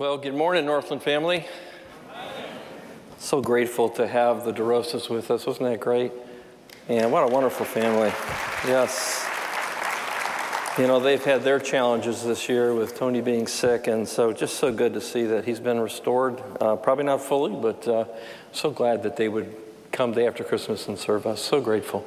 Well, good morning, Northland family. So grateful to have the DeRosas with us. Wasn't that great? And what a wonderful family. Yes. You know, they've had their challenges this year with Tony being sick, and so just so good to see that he's been restored. Uh, probably not fully, but uh, so glad that they would come day after Christmas and serve us. So grateful.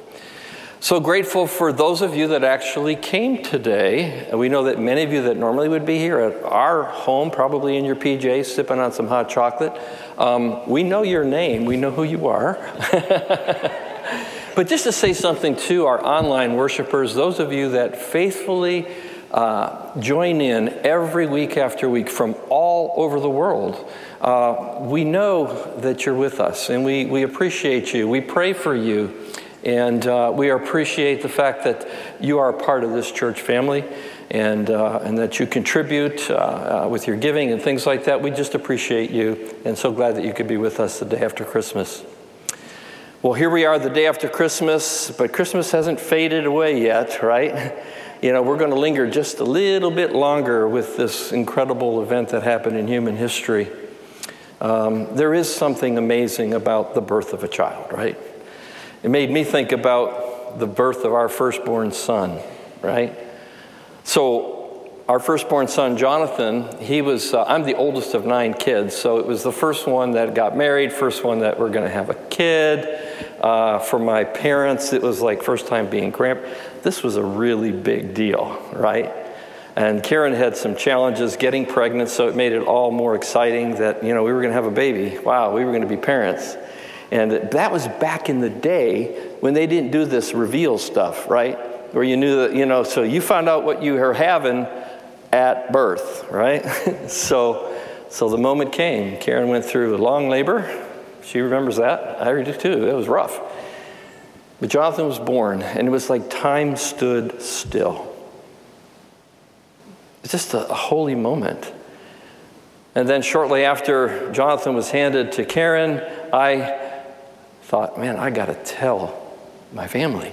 So grateful for those of you that actually came today. We know that many of you that normally would be here at our home, probably in your PJs, sipping on some hot chocolate. Um, we know your name, we know who you are. but just to say something to our online worshipers, those of you that faithfully uh, join in every week after week from all over the world. Uh, we know that you're with us and we, we appreciate you. We pray for you. And uh, we appreciate the fact that you are a part of this church family and, uh, and that you contribute uh, uh, with your giving and things like that. We just appreciate you and so glad that you could be with us the day after Christmas. Well, here we are the day after Christmas, but Christmas hasn't faded away yet, right? You know, we're going to linger just a little bit longer with this incredible event that happened in human history. Um, there is something amazing about the birth of a child, right? It made me think about the birth of our firstborn son, right? So, our firstborn son, Jonathan, he was, uh, I'm the oldest of nine kids, so it was the first one that got married, first one that we're going to have a kid. Uh, for my parents, it was like first time being grand. This was a really big deal, right? And Karen had some challenges getting pregnant, so it made it all more exciting that, you know, we were going to have a baby. Wow, we were going to be parents. And that was back in the day when they didn't do this reveal stuff, right? Where you knew that, you know, so you found out what you were having at birth, right? so, so the moment came. Karen went through a long labor. She remembers that. I do too. It was rough. But Jonathan was born, and it was like time stood still. It's just a, holy moment. And then shortly after Jonathan was handed to Karen, I thought, man, I got to tell my family.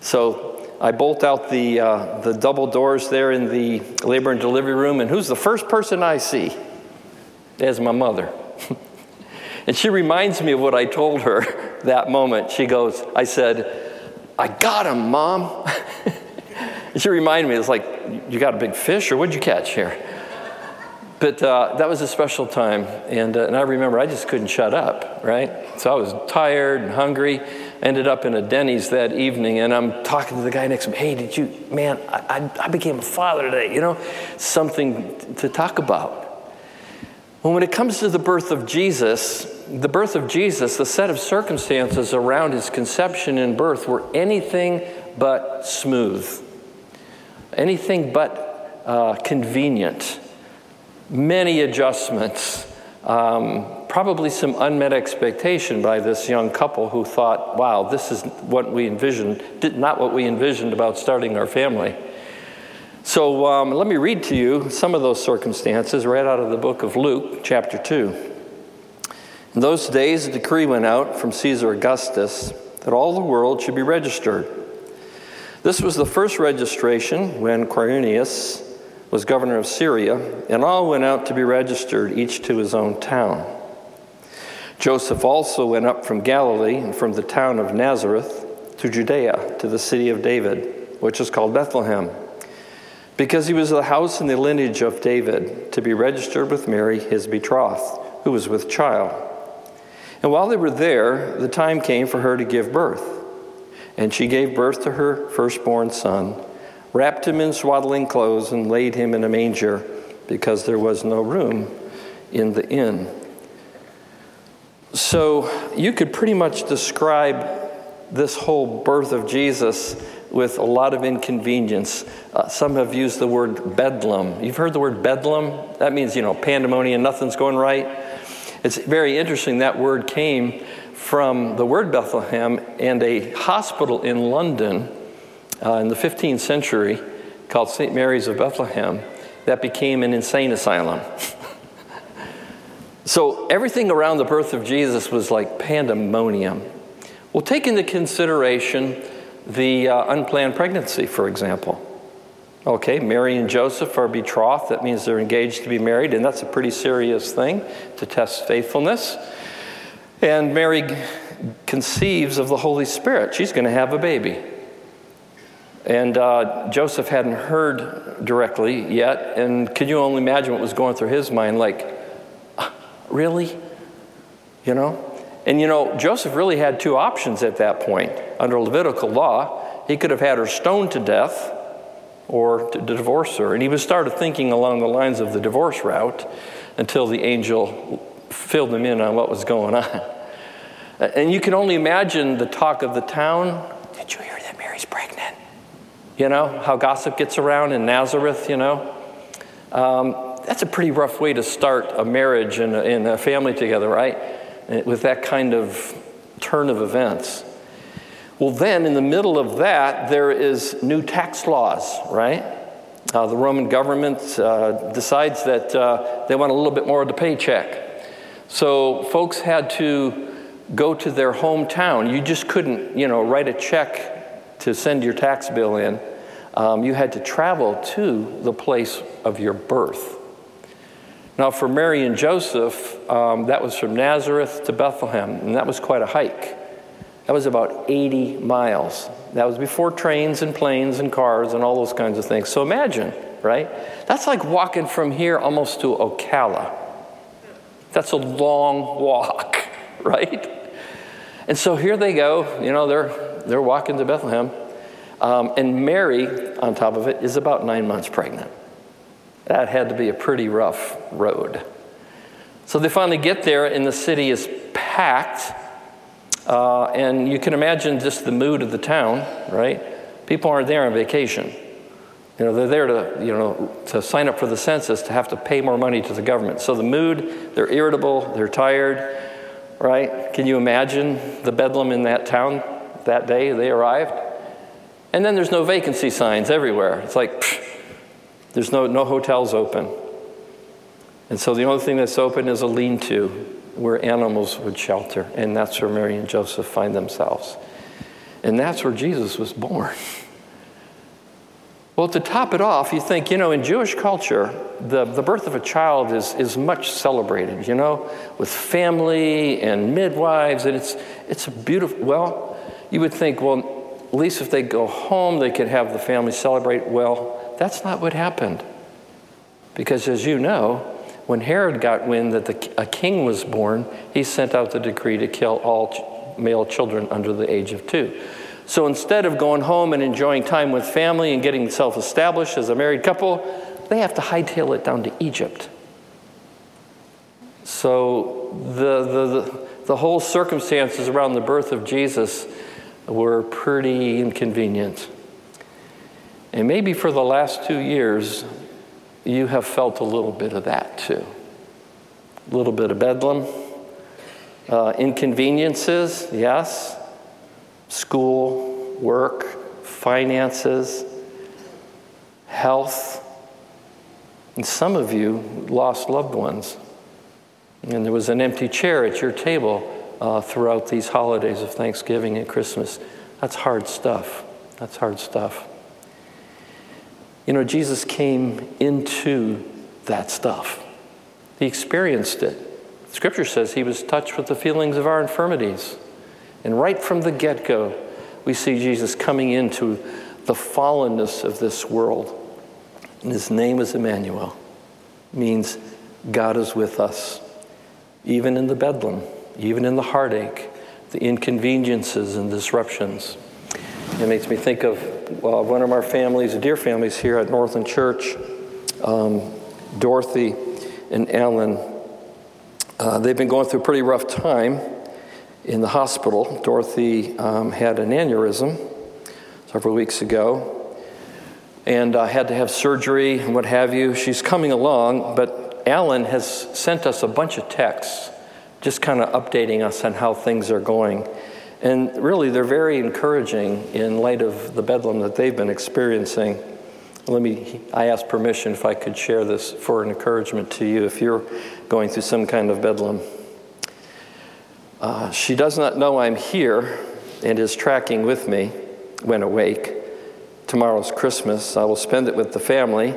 So I bolt out the, uh, the double doors there in the labor and delivery room, and who's the first person I see? There's my mother. and she reminds me of what I told her that moment. She goes, I said, I got him, Mom. and she reminded me, it's like, you got a big fish, or what'd you catch here? But uh, that was a special time. And, uh, and I remember I just couldn't shut up, right? So I was tired and hungry. Ended up in a Denny's that evening, and I'm talking to the guy next to me. Hey, did you, man, I, I became a father today, you know? Something to talk about. Well, when it comes to the birth of Jesus, the birth of Jesus, the set of circumstances around his conception and birth were anything but smooth, anything but uh, convenient many adjustments, um, probably some unmet expectation by this young couple who thought, wow, this is what we envisioned, not what we envisioned about starting our family. So um, let me read to you some of those circumstances right out of the book of Luke, chapter 2. In those days, a decree went out from Caesar Augustus that all the world should be registered. This was the first registration when Quirinius was governor of Syria, and all went out to be registered, each to his own town. Joseph also went up from Galilee and from the town of Nazareth to Judea, to the city of David, which is called Bethlehem, because he was of the house and the lineage of David, to be registered with Mary, his betrothed, who was with child. And while they were there, the time came for her to give birth. And she gave birth to her firstborn son wrapped him in swaddling clothes, and laid him in a manger because there was no room in the inn. So you could pretty much describe this whole birth of Jesus with a lot of inconvenience. Uh, some have used the word bedlam. You've heard the word bedlam? That means, you know, pandemonium, nothing's going right. It's very interesting that word came from the word Bethlehem and a hospital in London uh, in the 15th century called St. Mary's of Bethlehem that became an insane asylum. so everything around the birth of Jesus was like pandemonium. Well, take into consideration the uh, unplanned pregnancy, for example. Okay, Mary and Joseph are betrothed. That means they're engaged to be married, and that's a pretty serious thing to test faithfulness. And Mary conceives of the Holy Spirit. She's going to have a baby. And uh, Joseph hadn't heard directly yet, and can you only imagine what was going through his mind? Like, really? You know? And you know, Joseph really had two options at that point. Under Levitical law, he could have had her stoned to death or to divorce her. And he was started thinking along the lines of the divorce route until the angel filled him in on what was going on. And you can only imagine the talk of the town. Did you hear that Mary's pregnant? You know, how gossip gets around in Nazareth, you know? Um, that's a pretty rough way to start a marriage and a, and a family together, right? With that kind of turn of events. Well, then, in the middle of that, there is new tax laws, right? Uh, the Roman government uh, decides that uh, they want a little bit more of the paycheck. So, folks had to go to their hometown. You just couldn't, you know, write a check to send your tax bill in. Um, you had to travel to the place of your birth. Now, for Mary and Joseph, um, that was from Nazareth to Bethlehem, and that was quite a hike. That was about 80 miles. That was before trains and planes and cars and all those kinds of things. So imagine, right? That's like walking from here almost to Ocala. That's a long walk, right? And so here they go. You know, they're, they're walking to Bethlehem. Um, and Mary, on top of it, is about nine months pregnant. That had to be a pretty rough road. So they finally get there, and the city is packed uh, and you can imagine just the mood of the town, right? People aren't there on vacation. You know, they're there to, you know, to sign up for the census to have to pay more money to the government. So the mood, they're irritable, they're tired, right? Can you imagine the bedlam in that town that day they arrived? And then there's no vacancy signs everywhere. It's like, pff, there's no, no hotels open. And so the only thing that's open is a lean to where animals would shelter. And that's where Mary and Joseph find themselves. And that's where Jesus was born. Well, to top it off, you think, you know, in Jewish culture, the, the birth of a child is, is much celebrated, you know, with family and midwives, and it's, it's a beautiful, well, you would think, well, at least if they go home, they could have the family celebrate. Well, that's not what happened. Because as you know, when Herod got wind that the, a king was born, he sent out the decree to kill all ch- male children under the age of two. So instead of going home and enjoying time with family and getting self established as a married couple, they have to hightail it down to Egypt. So the, the, the, the whole circumstances around the birth of Jesus were pretty inconvenient. And maybe for the last two years, you have felt a little bit of that too. A little bit of bedlam, uh, inconveniences, yes, school, work, finances, health. And some of you lost loved ones. And there was an empty chair at your table uh, throughout these holidays of Thanksgiving and Christmas. That's hard stuff. That's hard stuff. You know, Jesus came into that stuff, he experienced it. Scripture says he was touched with the feelings of our infirmities. And right from the get go, we see Jesus coming into the fallenness of this world. And his name is Emmanuel, means God is with us, even in the bedlam, even in the heartache, the inconveniences and disruptions. It makes me think of one of our families, dear families here at Northland Church, um, Dorothy and Alan. Uh, they've been going through a pretty rough time in the hospital. Dorothy um, had an aneurysm several weeks ago and uh, had to have surgery and what have you. She's coming along, but Alan has sent us a bunch of texts just kind of updating us on how things are going. And really, they're very encouraging in light of the bedlam that they've been experiencing. Let me, I ask permission if I could share this for an encouragement to you if you're going through some kind of bedlam. Uh, she does not know I'm here and is tracking with me when awake. Tomorrow's Christmas. I will spend it with the family,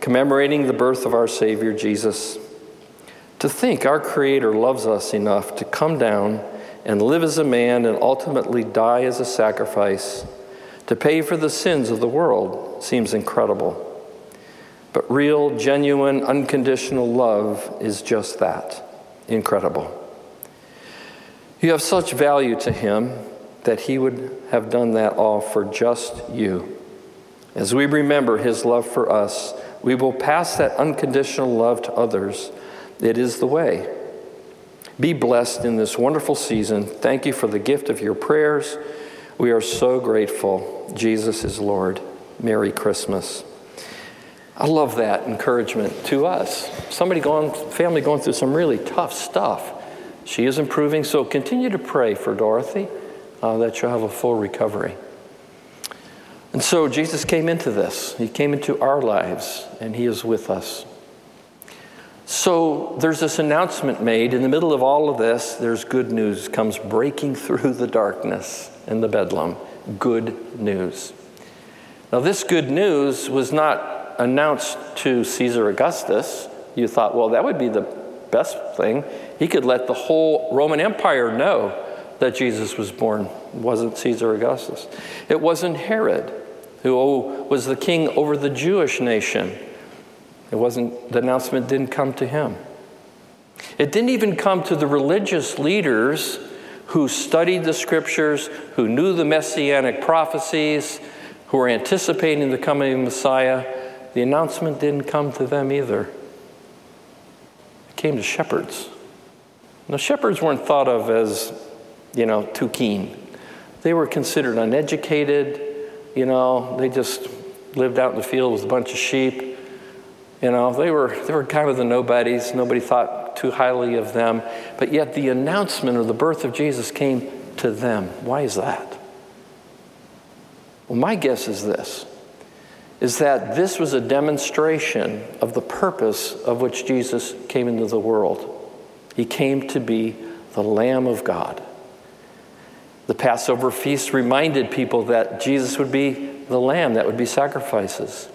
commemorating the birth of our Savior Jesus. To think our Creator loves us enough to come down and live as a man and ultimately die as a sacrifice to pay for the sins of the world seems incredible. But real, genuine, unconditional love is just that incredible. You have such value to Him that He would have done that all for just you. As we remember His love for us, we will pass that unconditional love to others. It is the way. Be blessed in this wonderful season. Thank you for the gift of your prayers. We are so grateful. Jesus is Lord. Merry Christmas. I love that encouragement to us. Somebody going, family going through some really tough stuff. She is improving, so continue to pray for Dorothy uh, that she'll have a full recovery. And so Jesus came into this. He came into our lives, and He is with us. So there's this announcement made. In the middle of all of this, there's good news comes breaking through the darkness and the bedlam. Good news. Now, this good news was not announced to Caesar Augustus. You thought, well, that would be the best thing. He could let the whole Roman Empire know that Jesus was born. It wasn't Caesar Augustus. It wasn't Herod, who was the king over the Jewish nation. It wasn't, the announcement didn't come to him. It didn't even come to the religious leaders who studied the scriptures, who knew the messianic prophecies, who were anticipating the coming of Messiah. The announcement didn't come to them either. Came to shepherds. Now, shepherds weren't thought of as, you know, too keen. They were considered uneducated. You know, they just lived out in the field with a bunch of sheep. You know, they were, they were kind of the nobodies. Nobody thought too highly of them. But yet the announcement of the birth of Jesus came to them. Why is that? Well, my guess is this is that this was a demonstration of the purpose of which Jesus came into the world. He came to be the Lamb of God. The Passover feast reminded people that Jesus would be the lamb that would be sacrifices.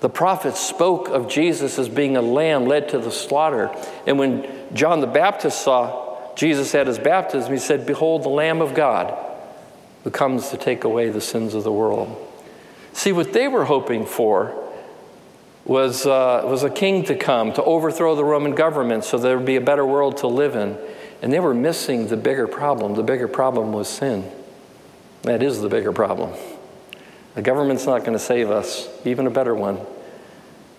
The prophets spoke of Jesus as being a lamb led to the slaughter. And when John the Baptist saw Jesus at his baptism, he said, Behold, the Lamb of God who comes to take away the sins of the world. See, what they were hoping for was, uh, was a king to come to overthrow the Roman government so there would be a better world to live in. And they were missing the bigger problem. The bigger problem was sin. That is the bigger problem. The government's not going to save us, even a better one.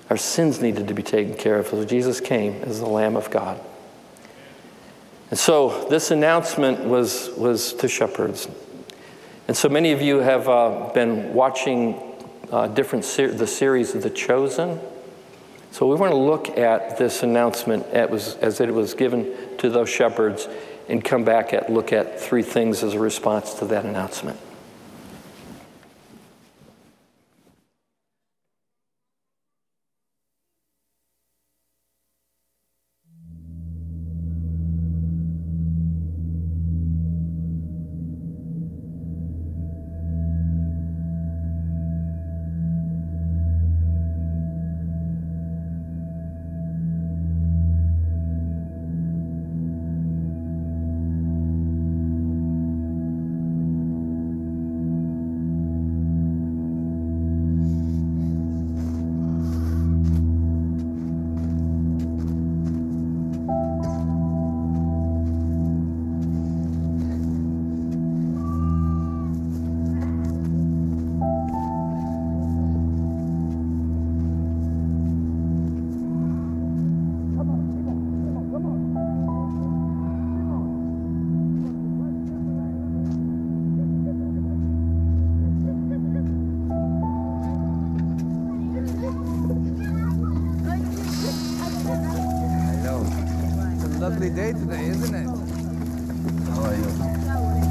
Our sins needed to be taken care of. So Jesus came as the Lamb of God. And so this announcement was, was to shepherds. And so many of you have uh, been watching uh, different ser- the series of The Chosen. So we want to look at this announcement as, as it was given to those shepherds and come back and look at three things as a response to that announcement. Lovely day today, isn't it? How are you?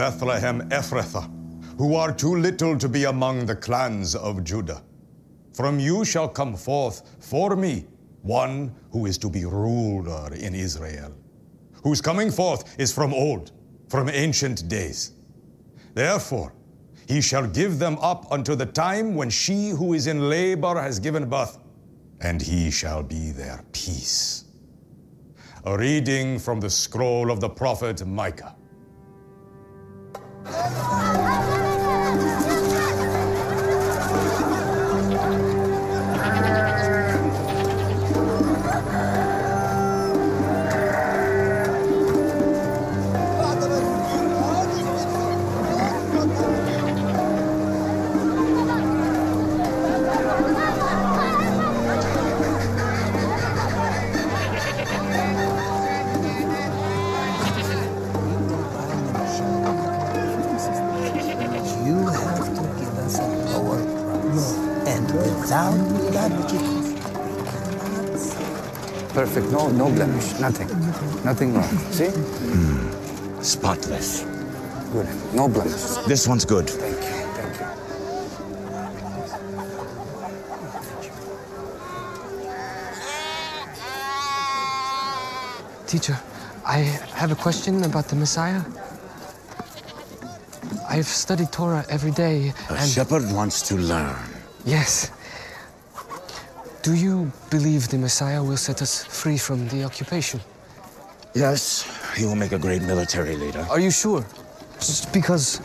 Bethlehem Ephrathah, who are too little to be among the clans of Judah, from you shall come forth for me one who is to be ruler in Israel, whose coming forth is from old, from ancient days. Therefore, he shall give them up unto the time when she who is in labor has given birth, and he shall be their peace. A reading from the scroll of the prophet Micah. You Nothing. Nothing wrong. See? Hmm. Spotless. Good. No blemish. This one's good. Thank you. Thank you. Teacher, I have a question about the Messiah. I've studied Torah every day, A and shepherd wants to learn. yes. Do you believe the Messiah will set us free from the occupation? Yes, he will make a great military leader. Are you sure? Just because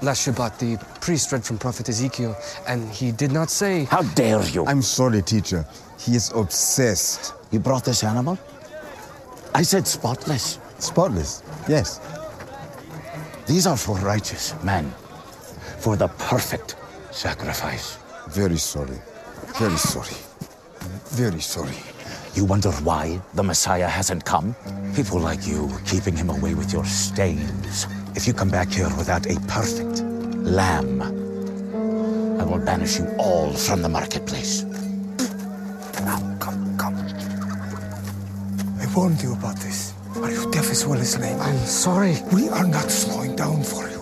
last Shabbat the priest read from Prophet Ezekiel, and he did not say. How dare you? I'm sorry, teacher. He is obsessed. You brought this animal? I said spotless. Spotless, yes. These are for righteous men, for the perfect sacrifice. Very sorry. Very sorry. Very sorry. You wonder why the Messiah hasn't come? People like you keeping him away with your stains. If you come back here without a perfect lamb, I will banish you all from the marketplace. Now, come, come. I warned you about this. Are you deaf as well as lame? I'm sorry. We are not slowing down for you.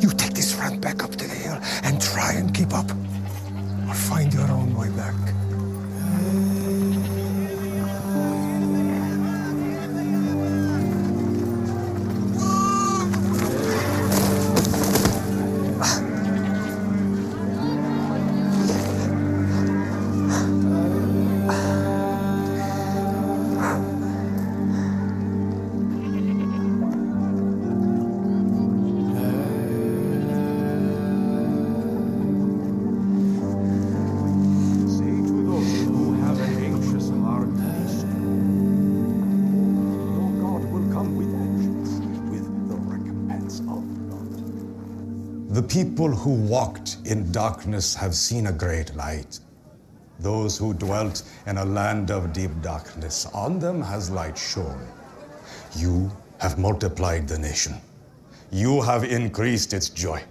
You take this run back up to the hill and try and keep up. People who walked in darkness have seen a great light. Those who dwelt in a land of deep darkness, on them has light shone. You have multiplied the nation. You have increased its joy.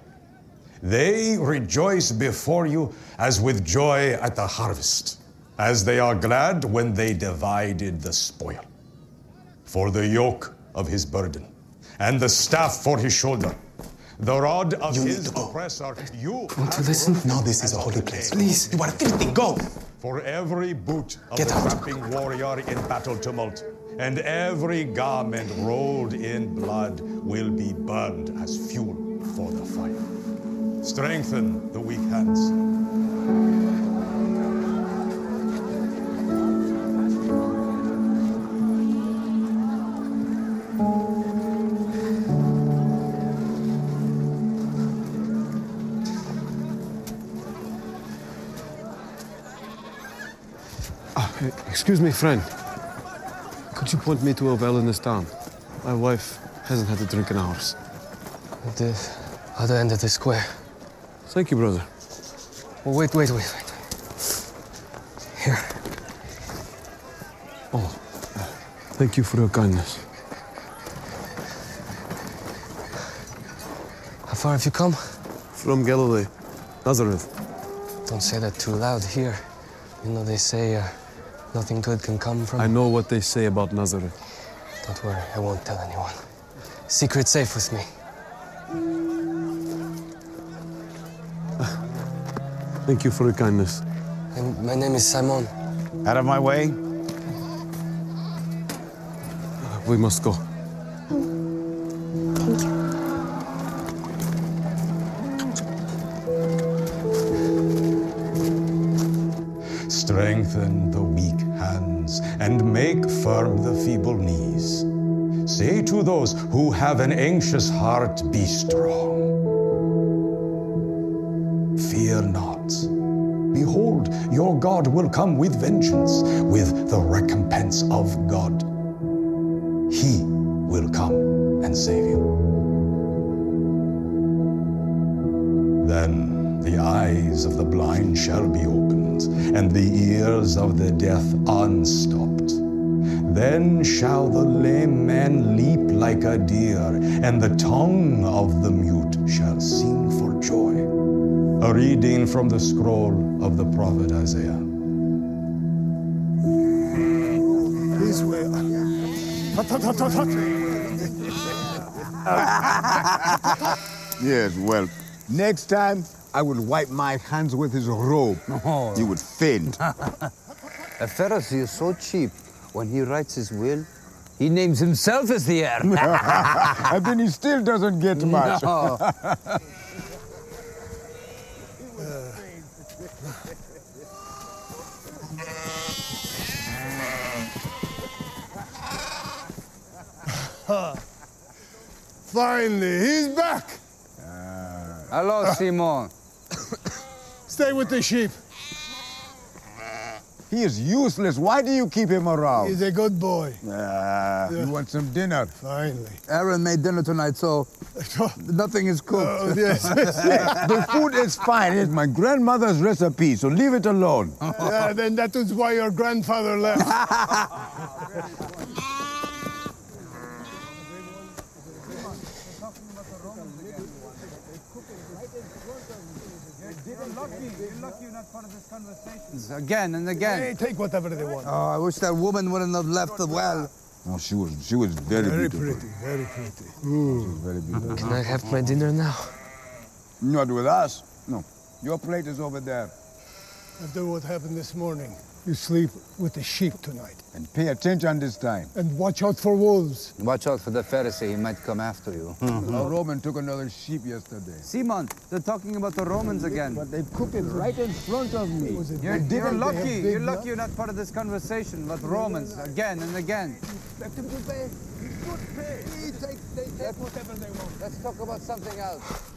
They rejoice before you as with joy at the harvest, as they are glad when they divided the spoil. For the yoke of his burden, and the staff for his shoulder, the rod of You his oppressor, you Want to listen? Now this is a holy place. Please. You are filthy. Go. For every boot of Get the out. trapping warrior in battle tumult, and every garment rolled in blood will be burned as fuel for the fire. Strengthen the weak hands. Excuse me, friend. Could you point me to a well in this town? My wife hasn't had a drink in hours. At the other end of the square. Thank you, brother. Oh, wait, wait, wait, wait. Here. Oh, thank you for your kindness. How far have you come? From Galilee, Nazareth. Don't say that too loud here. You know they say uh, nothing good can come from. I know what they say about Nazareth. Don't worry, I won't tell anyone. secret safe with me. Thank you for your kindness. And my name is Simon. Out of my way. We must go. Those who have an anxious heart, Be strong. Fear not. Behold, your God will come with vengeance, with the recompense of God. He will come and save you. Then the eyes of the blind shall be opened, and the ears of the deaf unstopped. Then shall the lame man leap like a deer, and the tongue of the mute shall sing for joy. A reading from the scroll of the prophet Isaiah. This way. Yes, well, next time I will wipe my hands with his robe. Oh. You would faint. A Pharisee is so cheap. When he writes his will, he names himself as the heir. and then he still doesn't get much. No. Finally, he's back. Hello, Simon. Stay with the sheep. He is useless. Why do you keep him around? He's a good boy. Ah, You want some dinner? Finally. Aaron made dinner tonight, so nothing is cooked. Oh, yes. the food is fine. It's my grandmother's recipe, so leave it alone. yeah, then that is why your grandfather left. Again and again. Hey, take whatever they want. Oh, I wish that woman wouldn't have left the well. Oh, she was she was very, Very beautiful. pretty, very pretty. She was mm. very beautiful. Can I have my dinner now? Not with us. No. Your plate is over there. After what happened this morning, you sleep with the sheep tonight. And pay attention this time. And watch out for wolves. Watch out for the Pharisee, he might come after you. A Roman took another sheep yesterday. Simon, they're talking about the Romans again. But they cooked it right in front of me. You're, you're lucky. You're lucky you're not part of this conversation about Romans again and again. Let them to pay. Good pay. They take, they take whatever they want. Let's talk about something else.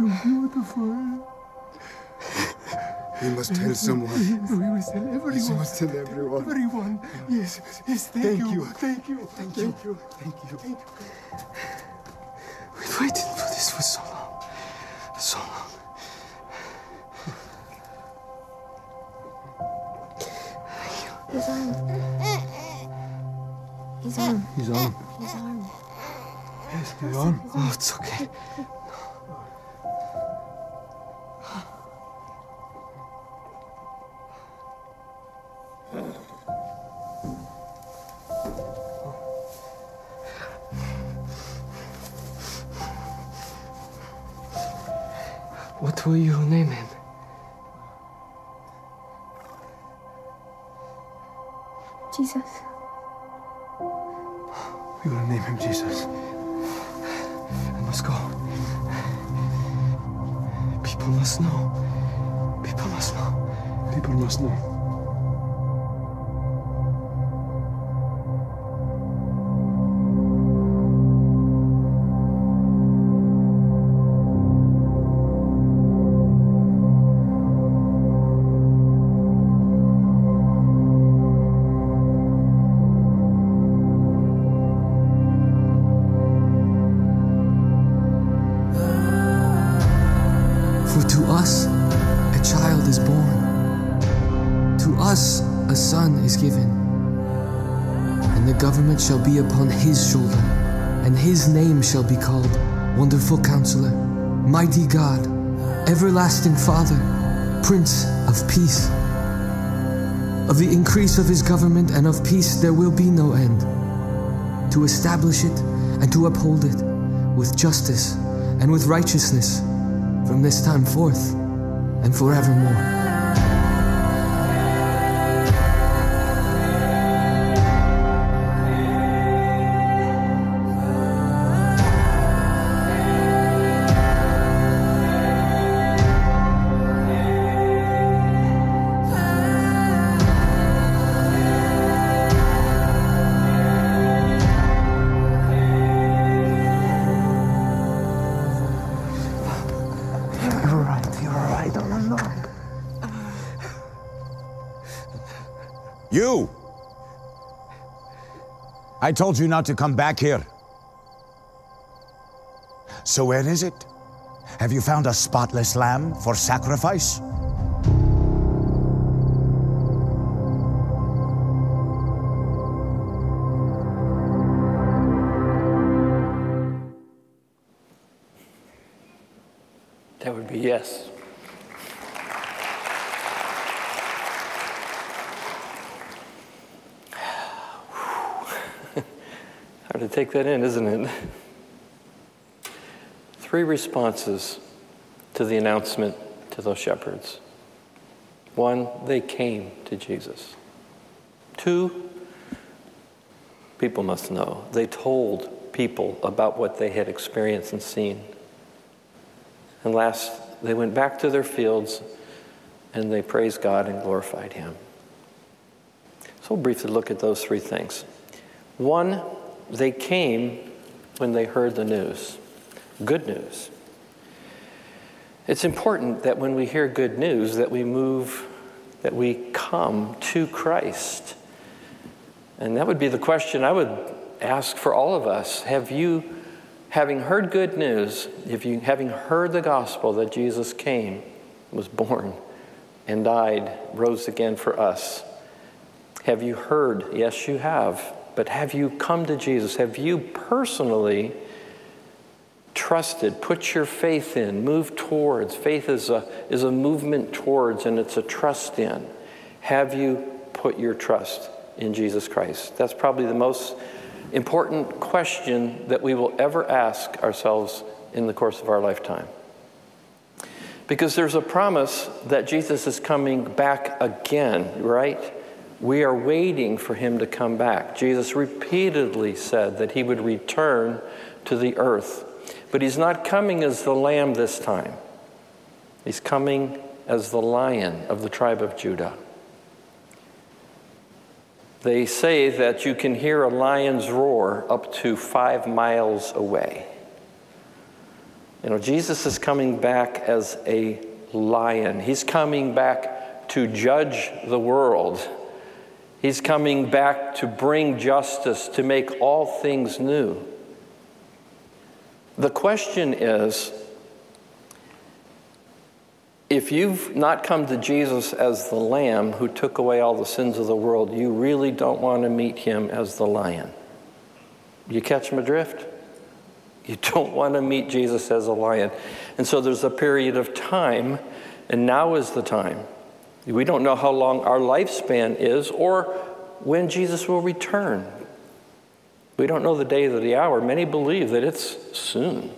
So beautiful. We must tell someone. We must tell everyone. We must tell everyone. Everyone. Yes, yes, thank, Thank you. you. Thank you. Thank Thank you. you. Thank you. Thank you. We've waited for this for so long. So long. His arm. His arm. His arm. His arm. Yes, his arm. Oh, it's okay. Know. People must shall be called Wonderful Counselor, Mighty God, Everlasting Father, Prince of Peace. Of the increase of his government and of peace there will be no end, to establish it and to uphold it with justice and with righteousness from this time forth and forevermore. You! I told you not to come back here. So where is it? Have you found a spotless lamb for sacrifice? That would be yes. To take that in, isn't it? Three responses to the announcement to those shepherds. One, they came to Jesus. Two, people must know. They told people about what they had experienced and seen. And last, they went back to their fields and they praised God and glorified Him. So we'll briefly look at those three things. One, they came when they heard the news. Good news. It's important that when we hear good news that we move, that we come to Christ. And that would be the question I would ask for all of us. Have you, having heard good news, if you having heard the gospel that Jesus came, was born, and died, rose again for us, have you heard? Yes, you have. But have you come to Jesus? Have you personally trusted, put your faith in, moved towards? Faith is a, is a movement towards and it's a trust in. Have you put your trust in Jesus Christ? That's probably the most important question that we will ever ask ourselves in the course of our lifetime. Because there's a promise that Jesus is coming back again, right? We are waiting for him to come back. Jesus repeatedly said that he would return to the earth. But he's not coming as the lamb this time, he's coming as the lion of the tribe of Judah. They say that you can hear a lion's roar up to five miles away. You know, Jesus is coming back as a lion. He's coming back to judge the world. He's coming back to bring justice, to make all things new. The question is if you've not come to Jesus as the lamb who took away all the sins of the world, you really don't want to meet him as the lion. You catch my drift? You don't want to meet Jesus as a lion. And so there's a period of time, and now is the time. We don't know how long our lifespan is or when Jesus will return. We don't know the day or the hour. Many believe that it's soon.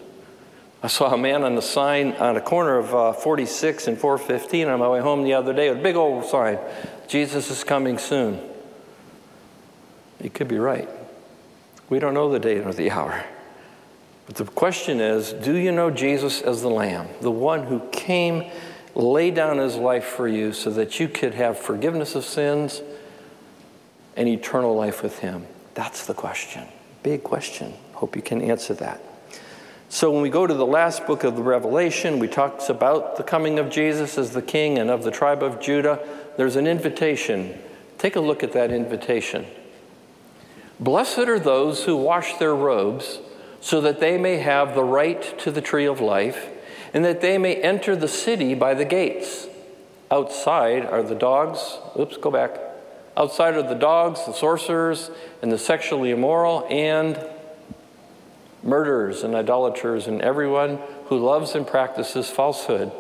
I saw a man on the sign on a corner of uh, 46 and 415 on my way home the other day with a big old sign Jesus is coming soon. He could be right. We don't know the day or the hour. But the question is do you know Jesus as the Lamb, the one who came, laid down his life for you so that you could have forgiveness of sins and eternal life with him? That's the question. Big question. Hope you can answer that. So when we go to the last book of the Revelation, we talks about the coming of Jesus as the king and of the tribe of Judah. There's an invitation. Take a look at that invitation. Blessed are those who wash their robes so that they may have the right to the tree of life and that they may enter the city by the gates. outside are the dogs. Oops, go back. Outside are the dogs, the sorcerers, and the sexually immoral, and murderers and idolaters, and everyone who loves and practices falsehood.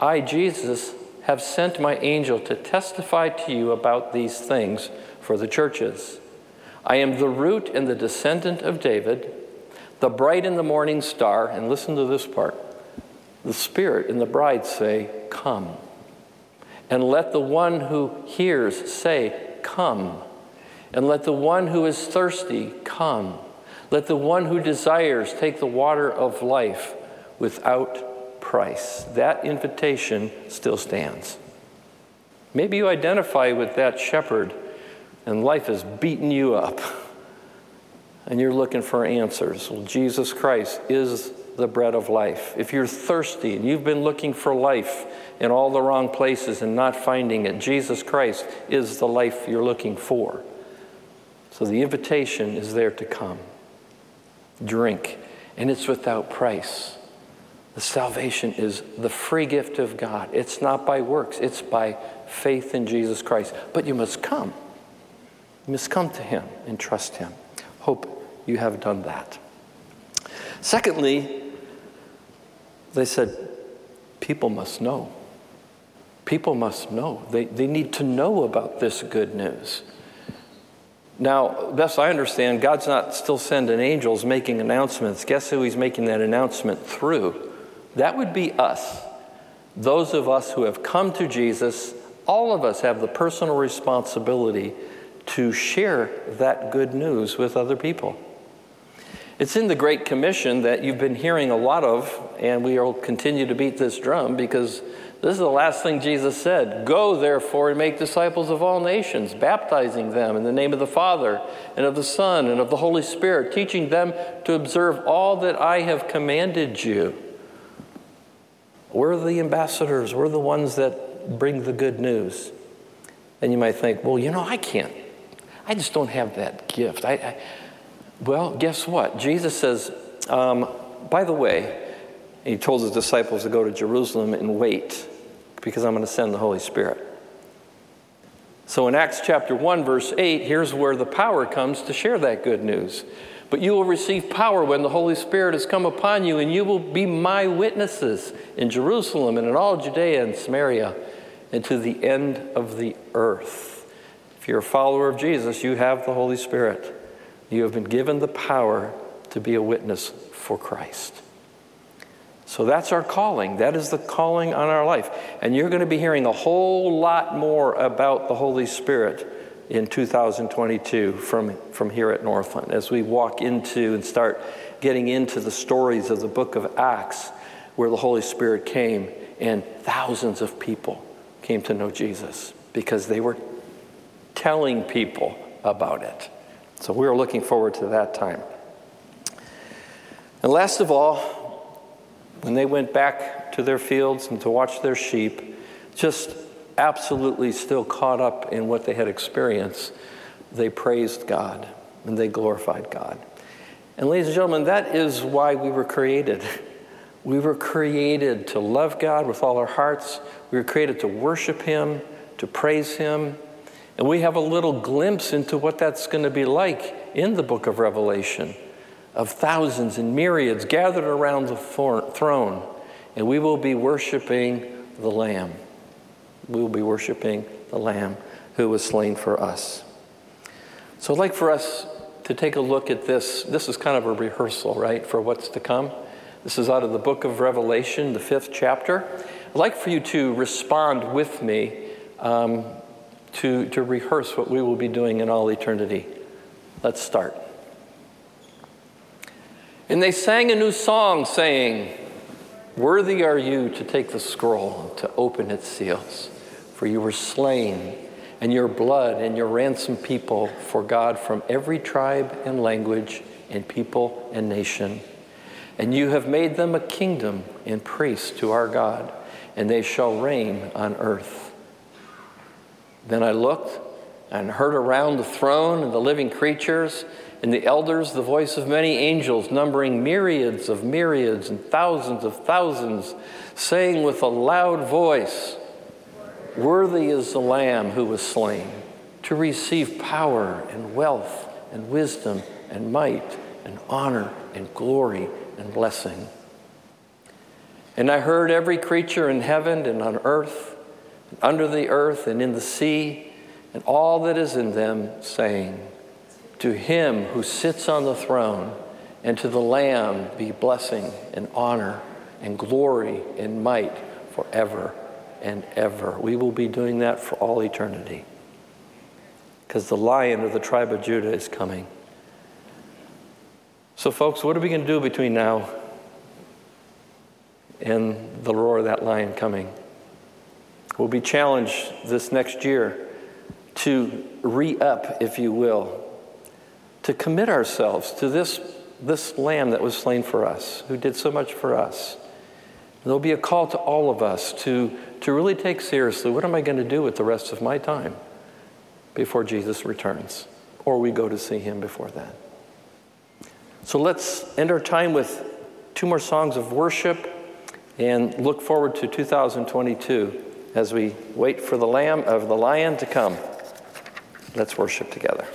I, Jesus, have sent my angel to testify to you about these things for the churches. I am the root and the descendant of David, the bright and the morning star. And listen to this part the Spirit and the bride say, Come. And let the one who hears say, Come. And let the one who is thirsty come. Let the one who desires take the water of life without price. That invitation still stands. Maybe you identify with that shepherd and life has beaten you up and you're looking for answers. Well, Jesus Christ is the bread of life. If you're thirsty and you've been looking for life in all the wrong places and not finding it, Jesus Christ is the life you're looking for. So the invitation is there to come. Drink, and it's without price. The salvation is the free gift of God. It's not by works, it's by faith in Jesus Christ. But you must come. You must come to Him and trust Him. Hope you have done that. Secondly, they said, people must know. People must know. They, they need to know about this good news. Now, best I understand, God's not still sending angels making announcements. Guess who He's making that announcement through? That would be us. Those of us who have come to Jesus, all of us have the personal responsibility to share that good news with other people. It's in the Great Commission that you've been hearing a lot of, and we will continue to beat this drum because this is the last thing Jesus said Go, therefore, and make disciples of all nations, baptizing them in the name of the Father, and of the Son, and of the Holy Spirit, teaching them to observe all that I have commanded you. We're the ambassadors, we're the ones that bring the good news. And you might think, well, you know, I can't. I just don't have that gift. I, I well, guess what? Jesus says, um, by the way, he told his disciples to go to Jerusalem and wait because I'm going to send the Holy Spirit. So in Acts chapter 1, verse 8, here's where the power comes to share that good news. But you will receive power when the Holy Spirit has come upon you, and you will be my witnesses in Jerusalem and in all Judea and Samaria and to the end of the earth. If you're a follower of Jesus, you have the Holy Spirit. You have been given the power to be a witness for Christ. So that's our calling. That is the calling on our life. And you're going to be hearing a whole lot more about the Holy Spirit in 2022 from, from here at Northland as we walk into and start getting into the stories of the book of Acts where the Holy Spirit came and thousands of people came to know Jesus because they were telling people about it. So we are looking forward to that time. And last of all, when they went back to their fields and to watch their sheep, just absolutely still caught up in what they had experienced, they praised God and they glorified God. And, ladies and gentlemen, that is why we were created. We were created to love God with all our hearts. We were created to worship Him, to praise Him, and we have a little glimpse into what that's going to be like in the book of Revelation of thousands and myriads gathered around the throne. And we will be worshiping the Lamb. We will be worshiping the Lamb who was slain for us. So I'd like for us to take a look at this. This is kind of a rehearsal, right, for what's to come. This is out of the book of Revelation, the fifth chapter. I'd like for you to respond with me um, to, to rehearse what we will be doing in all eternity. Let's start. And they sang a new song, saying, Worthy are you to take the scroll, to open its seals, for you were slain, and your blood and your ransom people for God from every tribe and language and people and nation. And you have made them a kingdom and priests to our God, and they shall reign on earth. Then I looked and heard around the throne and the living creatures and the elders the voice of many angels, numbering myriads of myriads and thousands of thousands, saying with a loud voice, Worthy is the Lamb who was slain to receive power and wealth and wisdom and might and honor and glory and blessing. And I heard every creature in heaven and on earth, under the earth and in the sea, and all that is in them, saying, To him who sits on the throne and to the Lamb be blessing and honor and glory and might forever and ever. We will be doing that for all eternity. Because the lion of the tribe of Judah is coming. So, folks, what are we going to do between now and the roar of that lion coming? We'll be challenged this next year to re up, if you will, to commit ourselves to this, this lamb that was slain for us, who did so much for us. There'll be a call to all of us to, to really take seriously what am I going to do with the rest of my time before Jesus returns, or we go to see him before that. So let's end our time with two more songs of worship and look forward to 2022 as we wait for the lamb of the lion to come. Let's worship together.